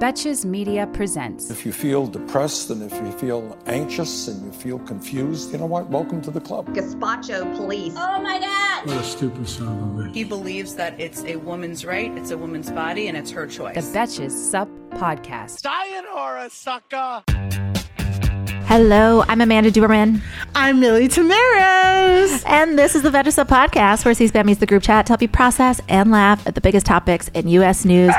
Betches Media presents. If you feel depressed and if you feel anxious and you feel confused, you know what? Welcome to the club. Gazpacho police. Oh my God! What a stupid son of a bitch. He believes that it's a woman's right, it's a woman's body, and it's her choice. The Betches Sup Podcast. Sayonara, sucker! Hello, I'm Amanda Duberman. I'm Milly Tamarez. And this is the Betches Sup Podcast, where C-SPAN meets the group chat to help you process and laugh at the biggest topics in U.S. news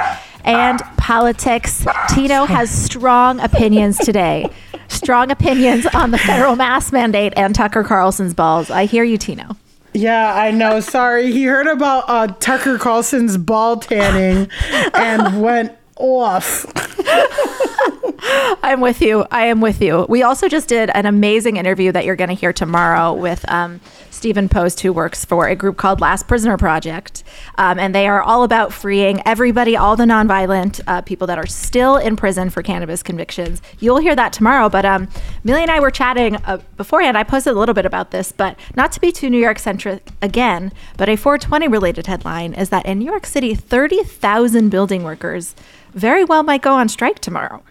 and politics. Tino has strong opinions today. Strong opinions on the federal mask mandate and Tucker Carlson's balls. I hear you, Tino. Yeah, I know. Sorry. He heard about uh, Tucker Carlson's ball tanning and went off. I'm with you. I am with you. We also just did an amazing interview that you're going to hear tomorrow with um, Stephen Post, who works for a group called Last Prisoner Project. Um, and they are all about freeing everybody, all the nonviolent uh, people that are still in prison for cannabis convictions. You'll hear that tomorrow. But um, Milly and I were chatting uh, beforehand. I posted a little bit about this, but not to be too New York centric again, but a 420 related headline is that in New York City, 30,000 building workers very well might go on strike tomorrow.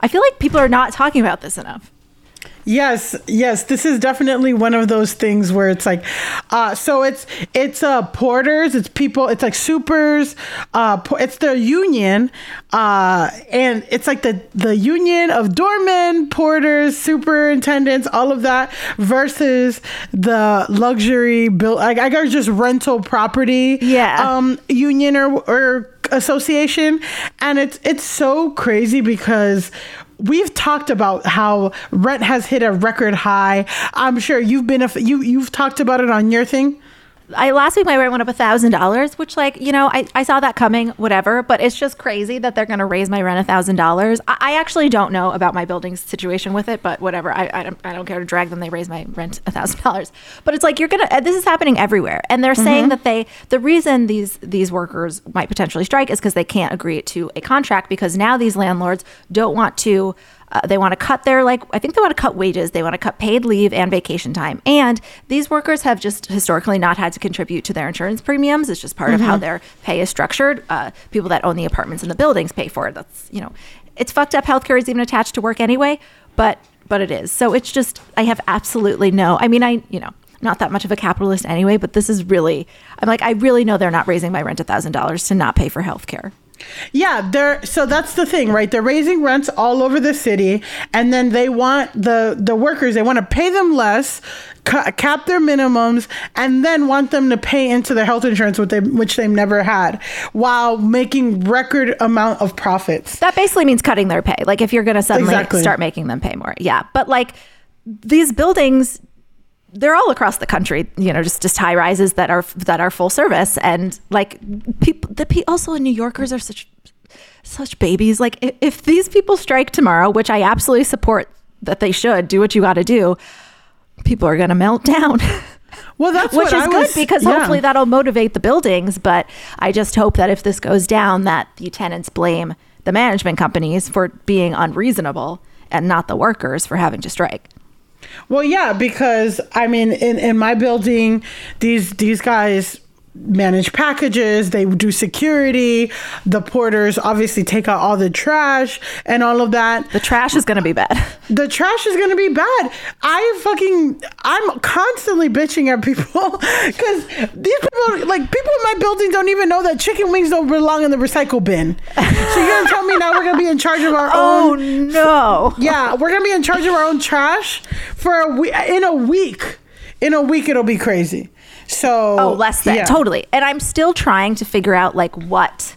I feel like people are not talking about this enough. Yes, yes, this is definitely one of those things where it's like, uh, so it's it's uh porters, it's people, it's like supers, uh, it's the union, uh, and it's like the the union of doormen, porters, superintendents, all of that versus the luxury bill. I, I got just rental property, Yeah. um, union or or association, and it's it's so crazy because we've talked about how rent has hit a record high. I'm sure you've been a, you you've talked about it on your thing. I last week my rent went up a thousand dollars, which like you know I, I saw that coming, whatever. But it's just crazy that they're going to raise my rent a thousand dollars. I actually don't know about my building's situation with it, but whatever. I I don't, I don't care to drag them. They raise my rent a thousand dollars. But it's like you're gonna. This is happening everywhere, and they're saying mm-hmm. that they the reason these these workers might potentially strike is because they can't agree to a contract because now these landlords don't want to. Uh, they want to cut their like I think they want to cut wages. They want to cut paid leave and vacation time. And these workers have just historically not had to contribute to their insurance premiums. It's just part of how their pay is structured. Uh, people that own the apartments and the buildings pay for it. That's you know, it's fucked up. Healthcare is even attached to work anyway, but but it is. So it's just I have absolutely no. I mean I you know. Not that much of a capitalist anyway, but this is really, I'm like, I really know they're not raising my rent a $1,000 to not pay for healthcare. Yeah, they're so that's the thing, right? They're raising rents all over the city, and then they want the the workers. They want to pay them less, ca- cap their minimums, and then want them to pay into their health insurance, which they which they've never had, while making record amount of profits. That basically means cutting their pay. Like if you're going to suddenly Exactly. start making them pay more. Yeah. But like these buildings they're all across the country, you know, just just high rises that are that are full service and like people the pe- also New Yorkers are such such babies. Like if, if these people strike tomorrow, which I absolutely support that they should do what you got to do, people are going to melt down. Well, that's which what is I good was- because yeah. hopefully that'll motivate the buildings. But I just hope that if this goes down, that the tenants blame the management companies for being unreasonable and not the workers for having to strike. Well, yeah, because I mean, in, in my building, these these guys manage packages. They do security. The porters obviously take out all the trash and all of that. The trash is going to be bad. The trash is gonna be bad. I fucking I'm constantly bitching at people because these people like people in my building don't even know that chicken wings don't belong in the recycle bin. So you're gonna tell me now we're gonna be in charge of our Oh own no! yeah, we're gonna be in charge of our own trash for a week. In a week, in a week, it'll be crazy. So Oh, less than yeah. totally. And I'm still trying to figure out like what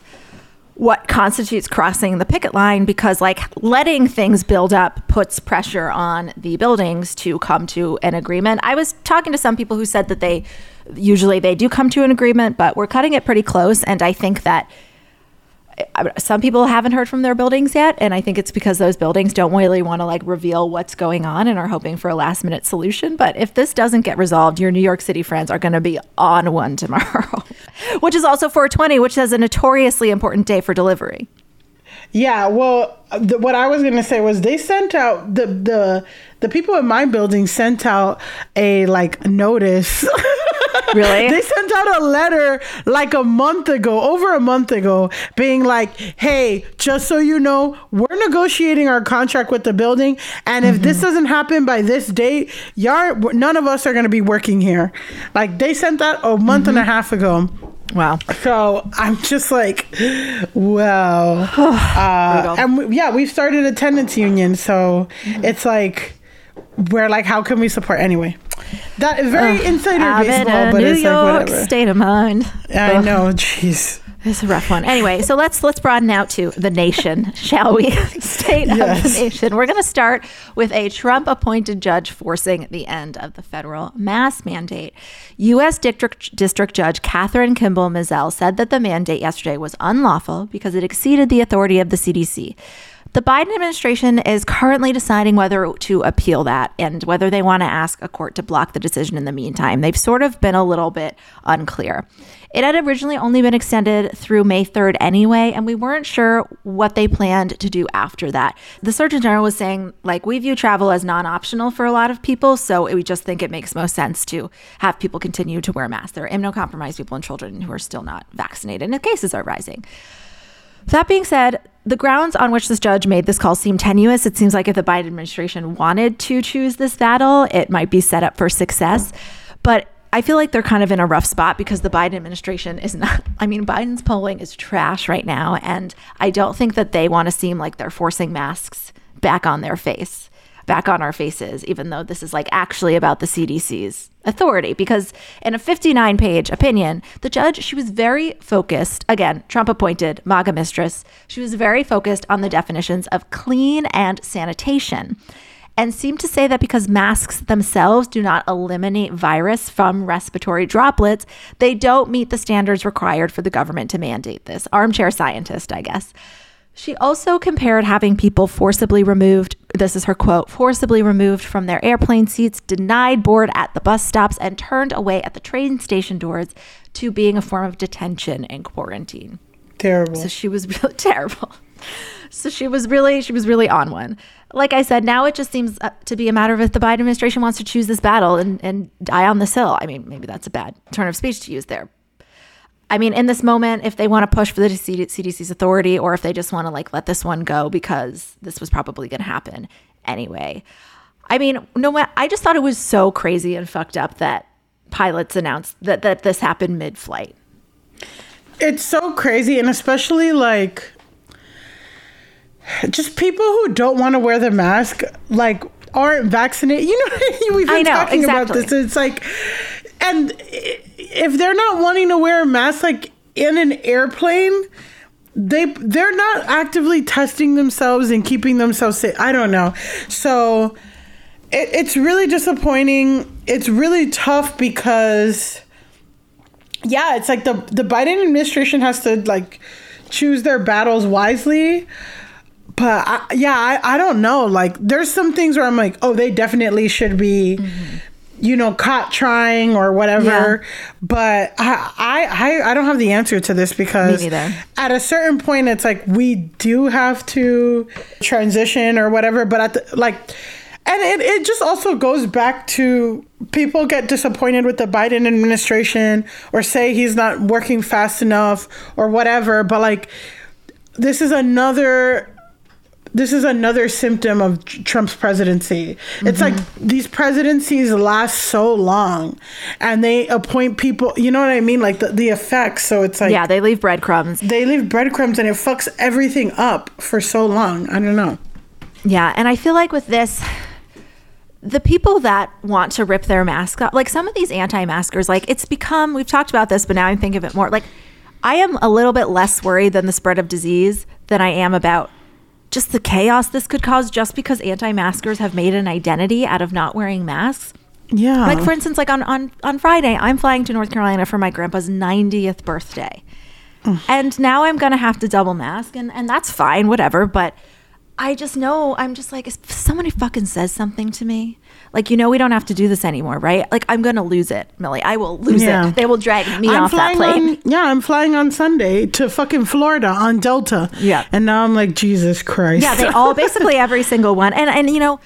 what constitutes crossing the picket line because like letting things build up puts pressure on the buildings to come to an agreement. I was talking to some people who said that they usually they do come to an agreement, but we're cutting it pretty close and I think that some people haven't heard from their buildings yet and i think it's because those buildings don't really want to like reveal what's going on and are hoping for a last minute solution. But if this doesn't get resolved your new york city friends are going to be on one tomorrow which is also 420 which is a notoriously important day for delivery Yeah, well, the, what I was gonna say was they sent out the the the people in my building sent out a like notice. Really? they sent out a letter like a month ago, over a month ago, being like, "Hey, just so you know, we're negotiating our contract with the building, and if this mm-hmm. doesn't happen by this date, y'all, none of us are gonna be working here." Like they sent that a month and a mm-hmm. half ago. Wow. So I'm just like, well, uh, and we, yeah, we've started a tenants union, so it's like we're like, how can we support? Anyway? That is very insider I'm in baseball, a but new it's york like whatever. state of mind. I know, jeez. It's a rough one. Anyway, so let's let's broaden out to the nation, shall we? State of the nation. We're going to start with a Trump-appointed judge forcing the end of the federal mask mandate. U.S. District District Judge Kathryn Kimball Mizelle said that the mandate yesterday was unlawful because it exceeded the authority of the CDC. The Biden administration is currently deciding whether to appeal that and whether they want to ask a court to block the decision in the meantime. They've sort of been a little bit unclear. It had originally only been extended through May 3rd anyway, and we weren't sure what they planned to do after that. The Surgeon General was saying, like, we view travel as non optional for a lot of people, so we just think it makes most sense to have people continue to wear masks. There are immunocompromised people and children who are still not vaccinated, and the cases are rising. That being said, the grounds on which this judge made this call seem tenuous. It seems like if the Biden administration wanted to choose this battle, it might be set up for success. But I feel like they're kind of in a rough spot because the Biden administration is not, I mean, Biden's polling is trash right now. And I don't think that they want to seem like they're forcing masks back on their face, back on our faces, even though this is like actually about the CDC's authority. Because in a 59 page opinion, the judge, she was very focused, again, Trump appointed MAGA mistress, she was very focused on the definitions of clean and sanitation and seemed to say that because masks themselves do not eliminate virus from respiratory droplets, they don't meet the standards required for the government to mandate this. Armchair scientist, I guess. She also compared having people forcibly removed, this is her quote, forcibly removed from their airplane seats, denied board at the bus stops, and turned away at the train station doors to being a form of detention and quarantine. Terrible. So she was really terrible. So she was really, she was really on one. Like I said, now it just seems uh, to be a matter of if the Biden administration wants to choose this battle and, and die on this hill. I mean, maybe that's a bad turn of speech to use there. I mean, in this moment, if they want to push for the CDC's authority or if they just want to like let this one go because this was probably going to happen anyway. I mean, no, I just thought it was so crazy and fucked up that pilots announced that, that this happened mid flight. It's so crazy, and especially like just people who don't want to wear the mask, like aren't vaccinated. You know, we've been know, talking about this. It's like, and if they're not wanting to wear a mask, like in an airplane, they they're not actively testing themselves and keeping themselves safe. I don't know. So it, it's really disappointing. It's really tough because yeah, it's like the the Biden administration has to like choose their battles wisely. But I, yeah, I, I don't know. Like, there's some things where I'm like, oh, they definitely should be, mm-hmm. You know, caught trying or whatever. Yeah. But I, I I I don't have the answer to this because at a certain point, it's like we do have to transition or whatever. But at the like. And it, it just also goes back to people get disappointed with the Biden administration or say he's not working fast enough or whatever. But like, this is another this is another symptom of Trump's presidency. It's like mm-hmm. these presidencies last so long and they appoint people, you know what I mean? Like the, the effects. So it's like Yeah, they leave breadcrumbs. they leave breadcrumbs and it fucks everything up for so long. I don't know. Yeah, and I feel like with this, the people that want to rip their mask off, like some of these anti-maskers, like it's become. We've talked about this, but now I'm thinking of it more. Like I am a little bit less worried than the spread of disease than I am about just the chaos this could cause, just because anti-maskers have made an identity out of not wearing masks. Yeah. Like for instance, like on on on Friday, I'm flying to North Carolina for my grandpa's 90th birthday. and now I'm gonna have to double mask, and and that's fine, whatever. But I just know I'm just like if somebody fucking says something to me, like you know we don't have to do this anymore, right? Like I'm gonna lose it, Milly. I will lose Yeah. it. They will drag me I'm off that plane. on yeah, I'm flying on Sunday to fucking Florida on Delta. Yeah. And now I'm like, Jesus Christ. Yeah, they all basically every single one. And and you know,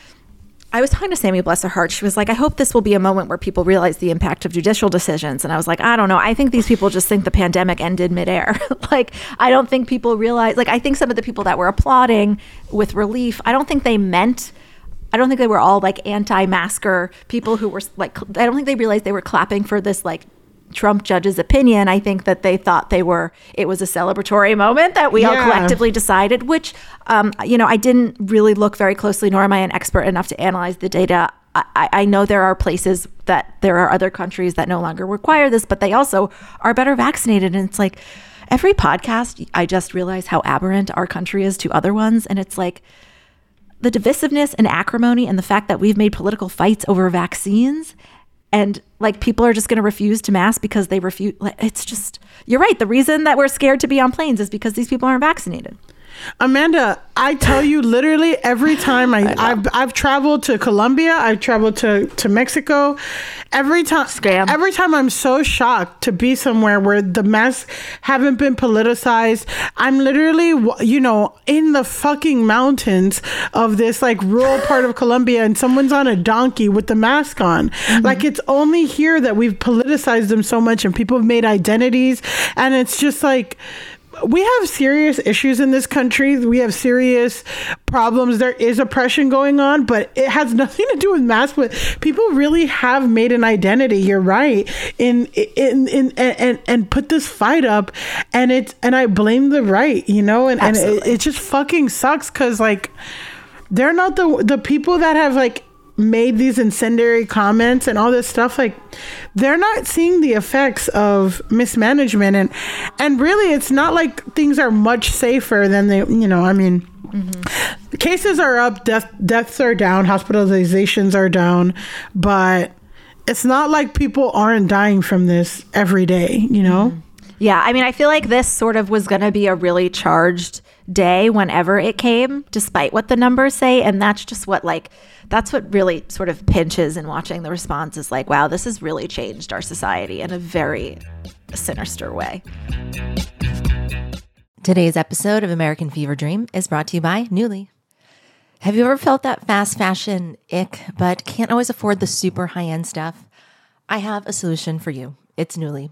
I was talking to Sammy, bless her heart. She was like, I hope this will be a moment where people realize the impact of judicial decisions. And I was like, I don't know. I think these people just think the pandemic ended midair. like, I don't think people realize, like, I think some of the people that were applauding with relief, I don't think they meant. I don't think they were all like anti-masker people who were like I don't think they realized they were clapping for this like Trump judge's opinion. I think that they thought they were it was a celebratory moment that we all collectively decided, which um, you know, I didn't really look very closely, nor am I an expert enough to analyze the data. I, I- I know there are places that there are other countries that no longer require this, but they also are better vaccinated. And it's like every podcast, I just realize how aberrant our country is to other ones. And it's like the divisiveness and acrimony and the fact that we've made political fights over vaccines and like people are just going to refuse to mask because they refuse like, it's just you're right the reason that we're scared to be on planes is because these people aren't vaccinated Amanda, I tell you literally every time I, I've I've traveled to Colombia, I've traveled to, to Mexico. Every time Scam. every time I'm so shocked to be somewhere where the masks haven't been politicized. I'm literally you know in the fucking mountains of this like rural part of Colombia and someone's on a donkey with the mask on. Mm-hmm. Like it's only here that we've politicized them so much and people have made identities and it's just like we have serious issues in this country. We have serious problems. There is oppression going on, but it has nothing to do with masks. But people really have made an identity. You're right in in in and and, and put this fight up, and it's and I blame the right. You know, and and it, it just fucking sucks because like they're not the the people that have like made these incendiary comments and all this stuff like they're not seeing the effects of mismanagement. And and really it's not like things are much safer than they you know i mean the cases are up death deaths are down hospitalizations are down but it's not like people aren't dying from this every day you know? Mm-hmm. Yeah i mean i feel like this sort of was going to be a really charged day whenever it came despite what the numbers say and that's just what like that's what really sort of pinches in watching the response is like wow this has really changed our society in a very sinister way Today's episode of American Fever Dream is brought to you by Nuuly. Have you ever felt that fast fashion ick, but can't always afford the super high end stuff? I have a solution for you. It's Nuuly.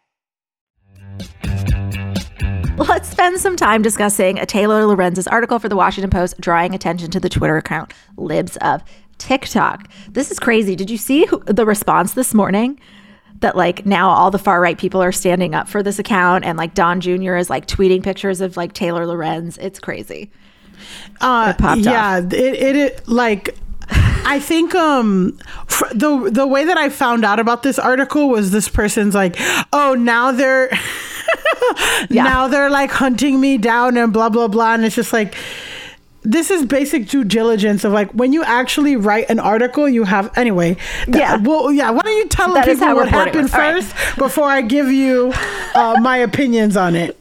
Let's spend some time discussing a Taylor Lorenz's article for the Washington Post drawing attention to the Twitter account Libs of TikTok. This is crazy. Did you see who, the response this morning? that like now all the far right people are standing up for this account and like Don Jr. is like tweeting pictures of like Taylor Lorenz. It's crazy. Uh, It yeah, it, it it like I think um fr- the the way that I found out about this article was this person's like, oh now they're Yeah. now they're like hunting me down and blah blah blah, and it's just like. This is basic due diligence of like when you actually write an article, you have anyway. th- Yeah. Well, yeah. Why don't you tell That people what happened. All right. first before I give you uh, my opinions on it?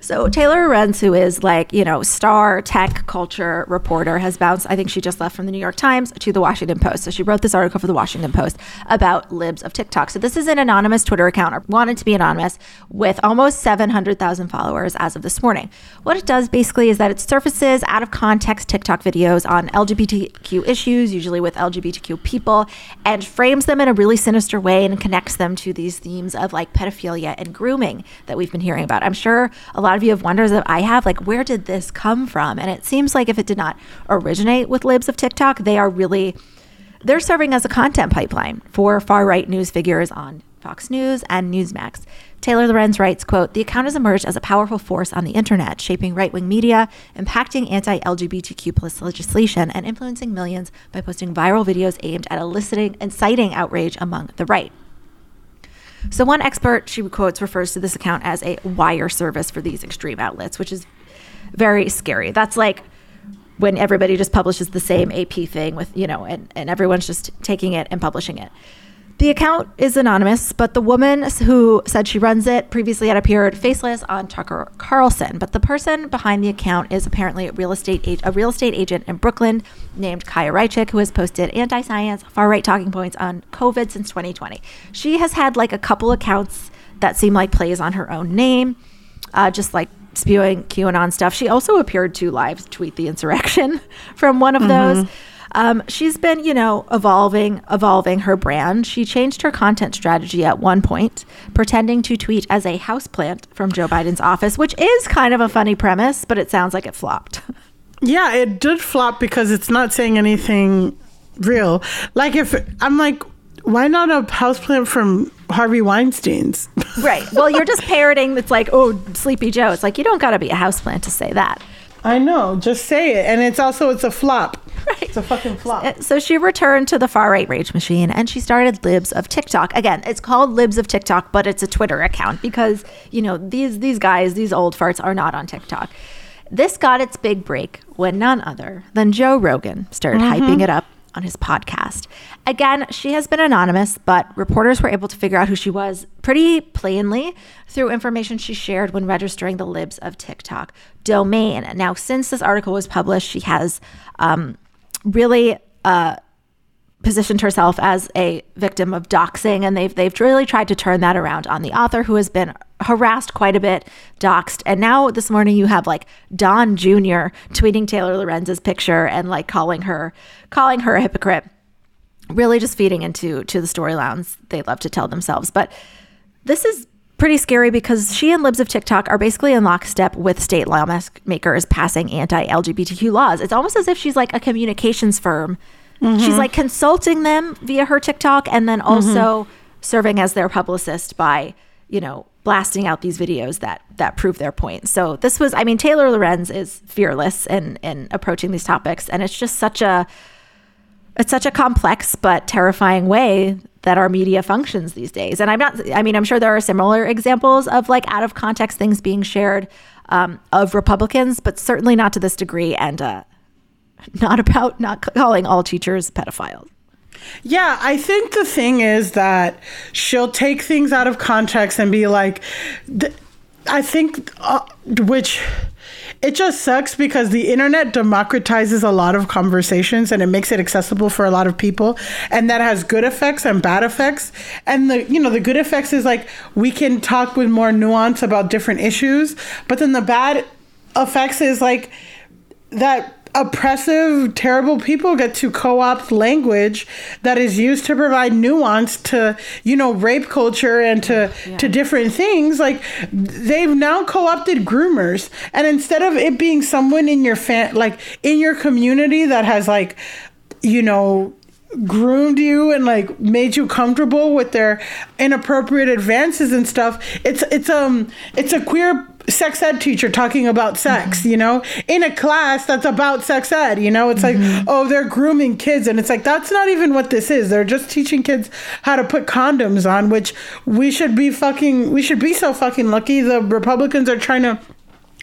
So Taylor Lorenz, who is like, you know, star tech culture reporter, has bounced. I think she just left from the New York Times to the Washington Post. So she wrote this article for the Washington Post about libs of TikTok. So this is an anonymous Twitter account, or wanted to be anonymous, with almost 700,000 followers as of this morning. What it does basically is that it surfaces out of context TikTok videos on LGBTQ issues, usually with LGBTQ people, and frames them in a really sinister way and connects them to these themes of like pedophilia and grooming that we've been hearing about. I'm sure a lot of you have wonders that I have, like, where did this come from? And it seems like if it did not originate with libs of TikTok, they are really they're serving as a content pipeline for far right news figures on Fox News and Newsmax. Taylor Lorenz writes, quote, the account has emerged as a powerful force on the internet, shaping right-wing media, impacting anti-LGBTQ plus legislation, and influencing millions by posting viral videos aimed at eliciting, inciting outrage among the right. So one expert she quotes refers to this account as a wire service for these extreme outlets, which is very scary. That's like when everybody just publishes the same AP thing with, you know, and, and everyone's just taking it and publishing it. The account is anonymous, but the woman who said she runs it previously had appeared faceless on Tucker Carlson. But the person behind the account is apparently a real estate a, a real estate agent in Brooklyn named Chaya Raichik, who has posted anti-science, far-right talking points on COVID since 2020. She has had like a couple accounts that seem like plays on her own name, uh, just like spewing QAnon stuff. She also appeared to live tweet the insurrection from one of those. Um, she's been, you know, evolving, evolving her brand. She changed her content strategy at one point, pretending to tweet as a houseplant from Joe Biden's office, which is kind of a funny premise, but it sounds like it flopped. Yeah, it did flop because it's not saying anything real. Like if I'm like, why not a houseplant from Harvey Weinstein's? right. Well, you're just parroting. It's like, oh, Sleepy Joe. It's like you don't got to be a houseplant to say that. I know, just say it. And it's also it's a flop. Right. It's a fucking flop. Uh, So she returned to the far right rage machine and she started Libs of TikTok. Again, it's called Libs of TikTok, but it's a Twitter account because, you know, these these guys, these old farts are not on TikTok. This got its big break when none other than Joe Rogan started hyping it up on his podcast. Again, she has been anonymous, but reporters were able to figure out who she was pretty plainly through information she shared when registering the Libs of TikTok domain. Now, since this article was published, she has um, really uh, positioned herself as a victim of doxing, and they've they've really tried to turn that around on the author, who has been harassed quite a bit, doxed, and now this morning you have like Don Jr. tweeting Taylor Lorenz's picture and like calling her calling her a hypocrite, really just feeding into to the storylines they love to tell themselves, but this is pretty scary because she and Libs of TikTok are basically in lockstep with state lawmakers passing anti LGBTQ laws. It's almost as if she's like a communications firm. She's like consulting them via her TikTok and then also serving as their publicist by, you know, blasting out these videos that that prove their point. So this was I mean Taylor Lorenz is fearless in in approaching these topics and it's just such a it's such a complex but terrifying way that our media functions these days. And I'm not, I mean, I'm sure there are similar examples of like out of context things being shared um, of Republicans, but certainly not to this degree and uh, not about not calling all teachers pedophiles. Yeah, I think the thing is that she'll take things out of context and be like, I think, uh, which it just sucks because the internet democratizes a lot of conversations and it makes it accessible for a lot of people and that has good effects and bad effects and the you know the good effects is like we can talk with more nuance about different issues but then the bad effects is like that oppressive, terrible people get to co-opt language that is used to provide nuance to, you know, rape culture and to to different things. Like they've now co-opted groomers, and instead of it being someone in your fan, like in your community that has like, you know. Groomed you and like made you comfortable with their inappropriate advances and stuff. It's it's um it's a queer sex ed teacher talking about sex, you know, in a class that's about sex ed, you know, it's like, oh, they're grooming kids. And it's like, that's not even what this is. They're just teaching kids how to put condoms on, which we should be fucking, we should be so fucking lucky. The Republicans are trying to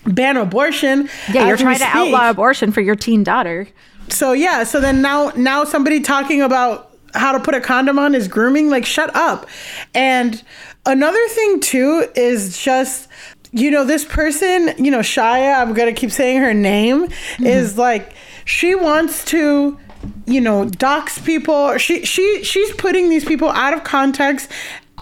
ban abortion. Yeah, you're trying to outlaw abortion for your teen daughter. So yeah, so then now now somebody talking about how to put a condom on is grooming like shut up. And another thing too is just you know this person, you know Shia, I'm to keep saying her name mm-hmm. is like she wants to you know dox people. She she she's putting these people out of context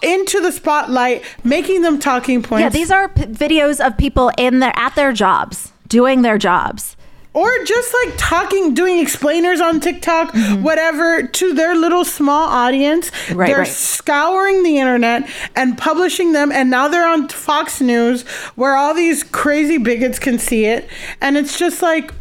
into the spotlight, making them talking points. Yeah, these are p- videos of people in their at their jobs doing their jobs. Or just like talking, doing explainers on TikTok, whatever, to their little small audience. Mm-hmm. Right, they're right. scouring the internet and publishing them, and now they're on Fox News where all these crazy bigots can see it, and it's just like.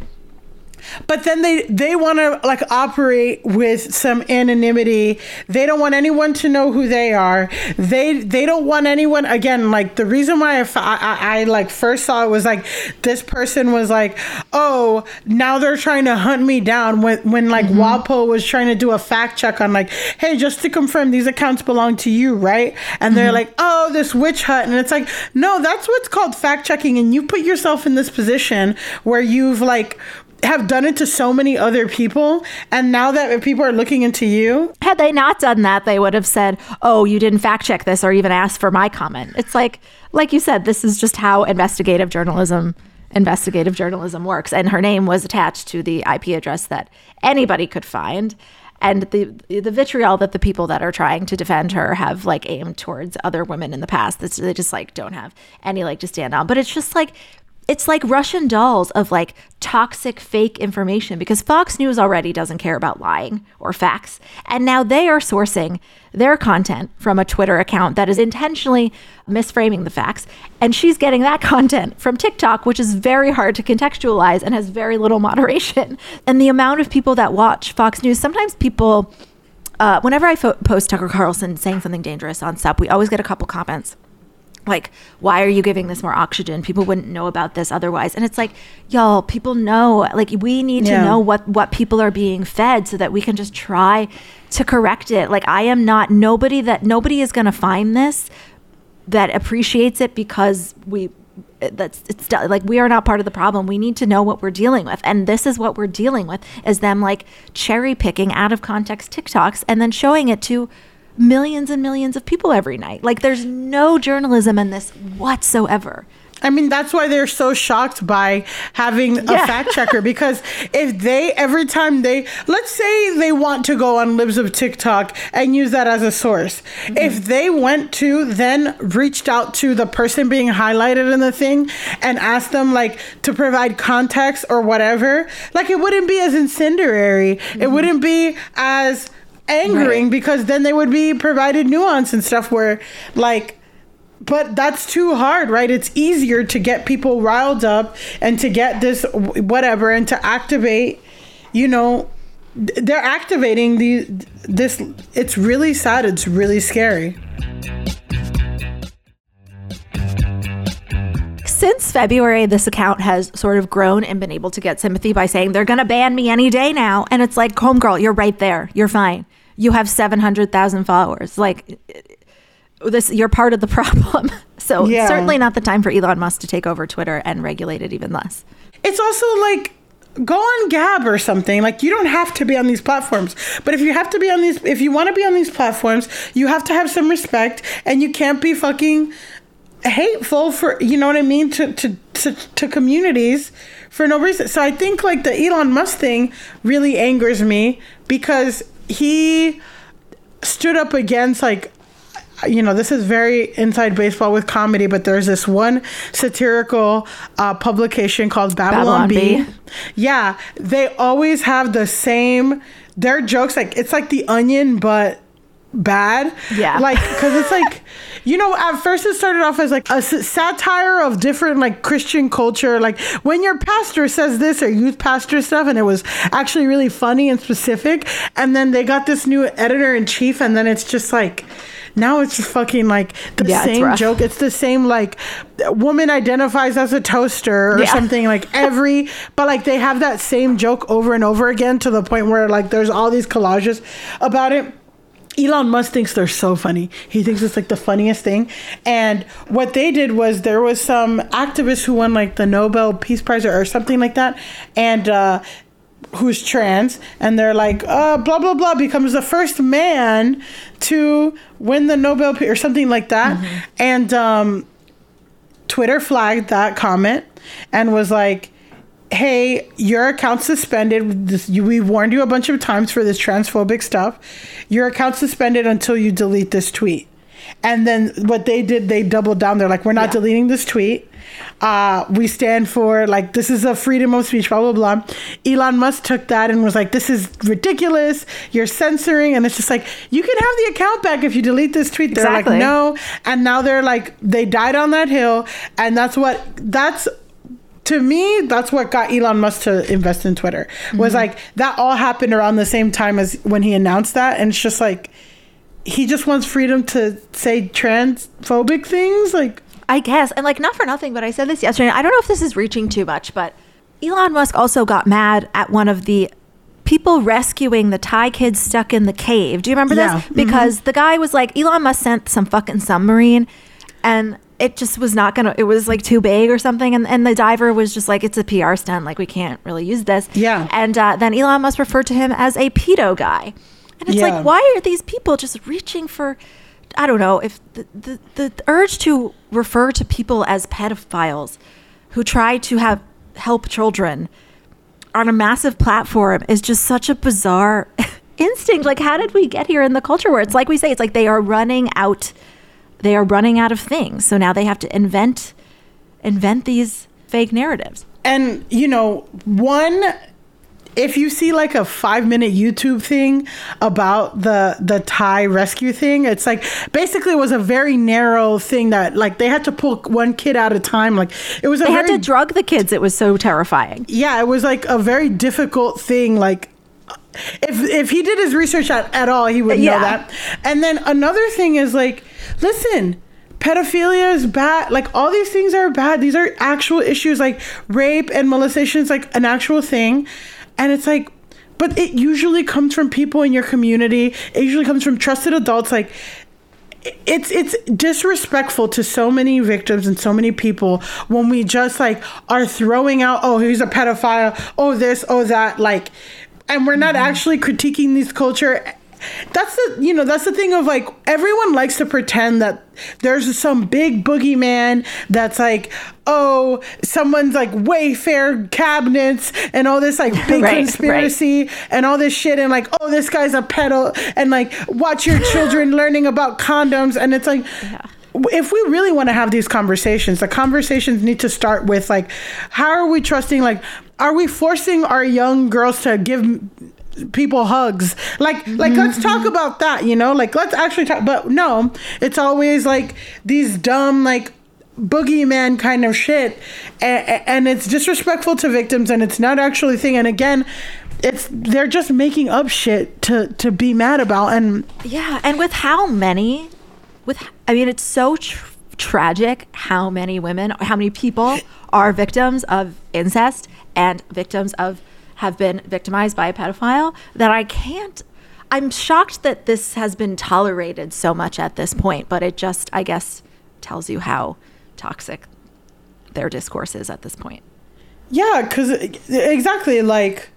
But then they they want to like operate with some anonymity. They don't want anyone to know who they are. They they don't want anyone again. Like the reason why I I like first saw it was like this person was like, oh, now they're trying to hunt me down. When when like mm-hmm. WAPO was trying to do a fact check on like, hey, just to confirm these accounts belong to you, right? And they're mm-hmm. like, oh, this witch hunt, and it's like, no, that's what's called fact checking, and you put yourself in this position where you've like have done it to so many other people and now that people are looking into you Had they not done that, they would have said, "Oh, you didn't fact check this or even ask for my comment." It's like like you said, this is just how investigative journalism investigative journalism works. And her name was attached to the IP address that anybody could find. And the the vitriol that the people that are trying to defend her have like aimed towards other women in the past, that they just like don't have any like to stand on. But it's just like it's like Russian dolls of like toxic fake information because Fox News already doesn't care about lying or facts. And now they are sourcing their content from a Twitter account that is intentionally misframing the facts. And she's getting that content from TikTok, which is very hard to contextualize and has very little moderation. And the amount of people that watch Fox News, sometimes people, uh, whenever I fo- post Tucker Carlson saying something dangerous on SUP, we always get a couple comments like why are you giving this more oxygen? People wouldn't know about this otherwise. And it's like y'all people know like we need Yeah. to know what what people are being fed so that we can just try to correct it. Like i am not nobody that nobody is going to find this that appreciates it because we that's it's like we are not part of the problem. We need to know what we're dealing with. And this is what we're dealing with is them like cherry picking out of context tiktoks and then showing it to millions and millions of people every night. Like there's no journalism in this whatsoever. I mean, that's why they're so shocked by having a Yeah. fact checker because if they, every time they, let's say they want to go on Libs of TikTok and use that as a source, mm-hmm. if they went to, then reached out to the person being highlighted in the thing and asked them like to provide context or whatever, like it wouldn't be as incendiary. It mm-hmm. wouldn't be as angering because then they would be provided nuance and stuff where like, but that's too hard, right? It's easier to get people riled up and to get this whatever and to activate, you know, they're activating the this it's really sad, it's really scary. since February, this account has sort of grown and been able to get sympathy by saying they're going to ban me any day now. And it's like, homegirl, you're right there. You're fine. You have 700,000 followers. Like, this, you're part of the problem. So, Yeah. certainly not the time for Elon Musk to take over Twitter and regulate it even less. It's also like go on Gab or something. Like you don't have to be on these platforms. But if you have to be on these if you want to be on these platforms, you have to have some respect and you can't be fucking hateful for you know what I mean to to to, to communities for no reason. So I think like the Elon Musk thing really angers me because he stood up against like you know this is very inside baseball with comedy but there's this one satirical uh, publication called babylon, Babylon b. Bee. yeah they always have the same their jokes like it's like the onion but bad. Yeah. Like, because it's like, you know, at first it started off as like a s- satire of different like Christian culture. Like when your pastor says this or youth pastor stuff, and it was actually really funny and specific. And then they got this new editor in chief, and then it's just like, now it's just fucking like the Yeah, same rough. joke. It's the same like woman identifies as a toaster or Yeah. something like every but like they have that same joke over and over again to the point where like there's all these collages about it. Elon Musk thinks they're so funny. He thinks it's like the funniest thing. And what they did was there was some activist who won like the Nobel Peace Prize or, or something like that. And uh who's trans and they're like uh blah blah blah becomes the first man to win the Nobel or something like that. And um Twitter flagged that comment and was like, "Hey, your account's suspended. This, you, we warned you a bunch of times for this transphobic stuff. Your account's suspended until you delete this tweet." And then what they did, they doubled down. They're like, "We're not deleting this tweet. Uh, we stand for like this is a freedom of speech." Blah blah blah. Elon Musk took that and was like, "This is ridiculous. You're censoring." And it's just like, you can have the account back if you delete this tweet. They're Exactly. like, "No." And now they're like, they died on that hill, and that's what that's to me that's what got Elon Musk to invest in Twitter was Mm-hmm. like that all happened around the same time as when he announced that and it's just like he just wants freedom to say transphobic things like I guess. And like, not for nothing, but I said this yesterday. I don't know if this is reaching too much, but Elon Musk also got mad at one of the people rescuing the Thai kids stuck in the cave. Do you remember Yeah. this? Because the guy was like, Elon Musk sent some fucking submarine and it just was not gonna, it was like too big or something. And, and the diver was just like, it's a PR stunt. Like, we can't really use this. Yeah. And uh, then Elon Musk referred to him as a pedo guy. And it's Yeah. like, why are these people just reaching for I don't know if the, the, the urge to refer to people as pedophiles who try to have help children on a massive platform is just such a bizarre instinct. Like, how did we get here in the culture where it's like we say, it's like they are running out, they are running out of things. So now they have to invent, invent these fake narratives. and you know one if you see like a five minute YouTube thing about the the Thai rescue thing, it's like basically it was a very narrow thing that like they had to pull one kid at a time. Like it was a They very had to drug the kids. It was so terrifying. yeah, it was like a very difficult thing. Like, if if he did his research at, at all, he would Yeah. know that. And then another thing is like, listen, pedophilia is bad. Like all these things are bad. These are actual issues. Like rape and molestation is like an actual thing, and it's like. But it usually comes from people in your community. It usually comes from trusted adults. Like it's it's disrespectful to so many victims and so many people when we just like are throwing out oh he's a pedophile oh this oh that like and we're not mm-hmm. actually critiquing this culture. That's the you know that's the thing of like everyone likes to pretend that there's some big boogeyman that's like oh someone's like wayfair cabinets and all this like big Right, conspiracy and all this shit and like oh this guy's a pedo and like watch your children learning about condoms and it's like if we really want to have these conversations the conversations need to start with like how are we trusting like are we forcing our young girls to give people hugs? Like like mm-hmm. let's talk about that you know? Like let's actually talk but no it's always like these dumb like boogeyman kind of shit and, and it's disrespectful to victims and it's not actually a thing and again it's they're just making up shit to to be mad about and Yeah, and with how many, with I mean, it's so tr- tragic how many women, how many people are victims of incest and victims of have been victimized by a pedophile that I can't. I'm shocked that this has been tolerated so much at this point, but it just, I guess, tells you how toxic their discourse is at this point. Yeah, because exactly like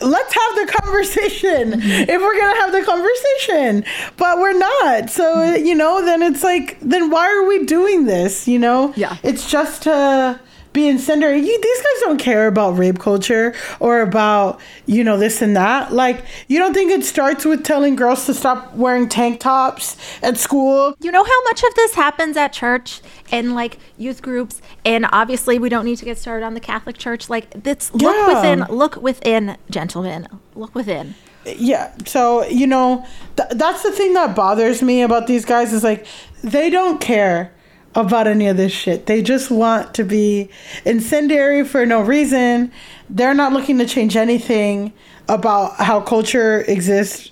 let's have the conversation mm-hmm. if we're gonna have the conversation. But we're not. So mm-hmm. you know then it's like then why are we doing this you know? Yeah. it's just to be incendiary you, these guys don't care about rape culture or about you know this and that like you don't think it starts with telling girls to stop wearing tank tops at school You know how much of this happens at church and like youth groups, and obviously we don't need to get started on the Catholic Church. Like, this look Yeah. within, look within, gentlemen, look within. yeah. So you know, th- that's the thing that bothers me about these guys is like they don't care about any of this shit. They just want to be incendiary for no reason. They're not looking to change anything about how culture exists,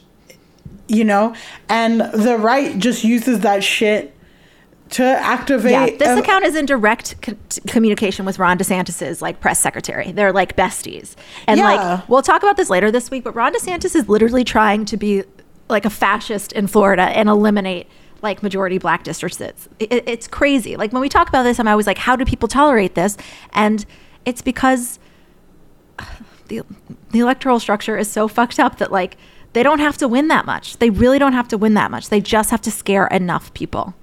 you know? And the right just uses that shit to activate. Yeah, this um, account is in direct co- communication with Ron DeSantis's like press secretary. They're like besties, and Yeah. like we'll talk about this later this week. But Ron DeSantis is literally trying to be like a fascist in Florida and eliminate like majority black districts. It's, it, it's crazy. Like when we talk about this, I'm always like, how do people tolerate this? And it's because the the electoral structure is so fucked up that like they don't have to win that much. They really don't have to win that much. They just have to scare enough people.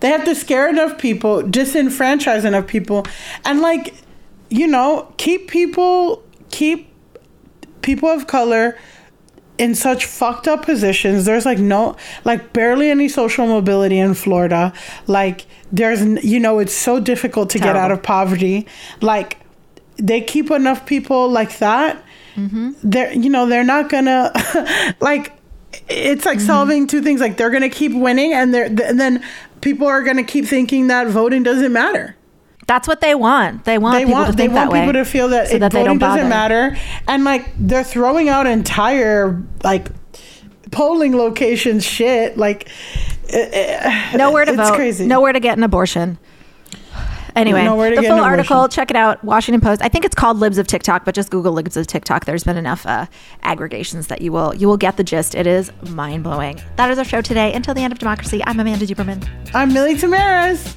They have to scare enough people, disenfranchise enough people, and like, you know, keep people keep people of color in such fucked up positions. There's like no like barely any social mobility in Florida. Like there's you know, it's so difficult to get out of poverty. Like they keep enough people like that. Mm-hmm. They're you know, they're not gonna like it's like mm-hmm. solving two things like they're gonna keep winning and they're and then people are gonna keep thinking that voting doesn't matter That's what they want. They want they people want to they think want that way. to feel that, so it, that they voting doesn't matter and like they're throwing out entire like polling locations shit like Nowhere to it's vote. crazy Nowhere to get an abortion. Anyway, the full article, abortion. check it out. Washington Post. I think it's called Libs of TikTok, but just Google Libs of TikTok. There's been enough uh, aggregations that you will you will get the gist. It is mind blowing. That is our show today. Until the end of democracy, I'm Amanda Duberman, i'm Milly Tamarez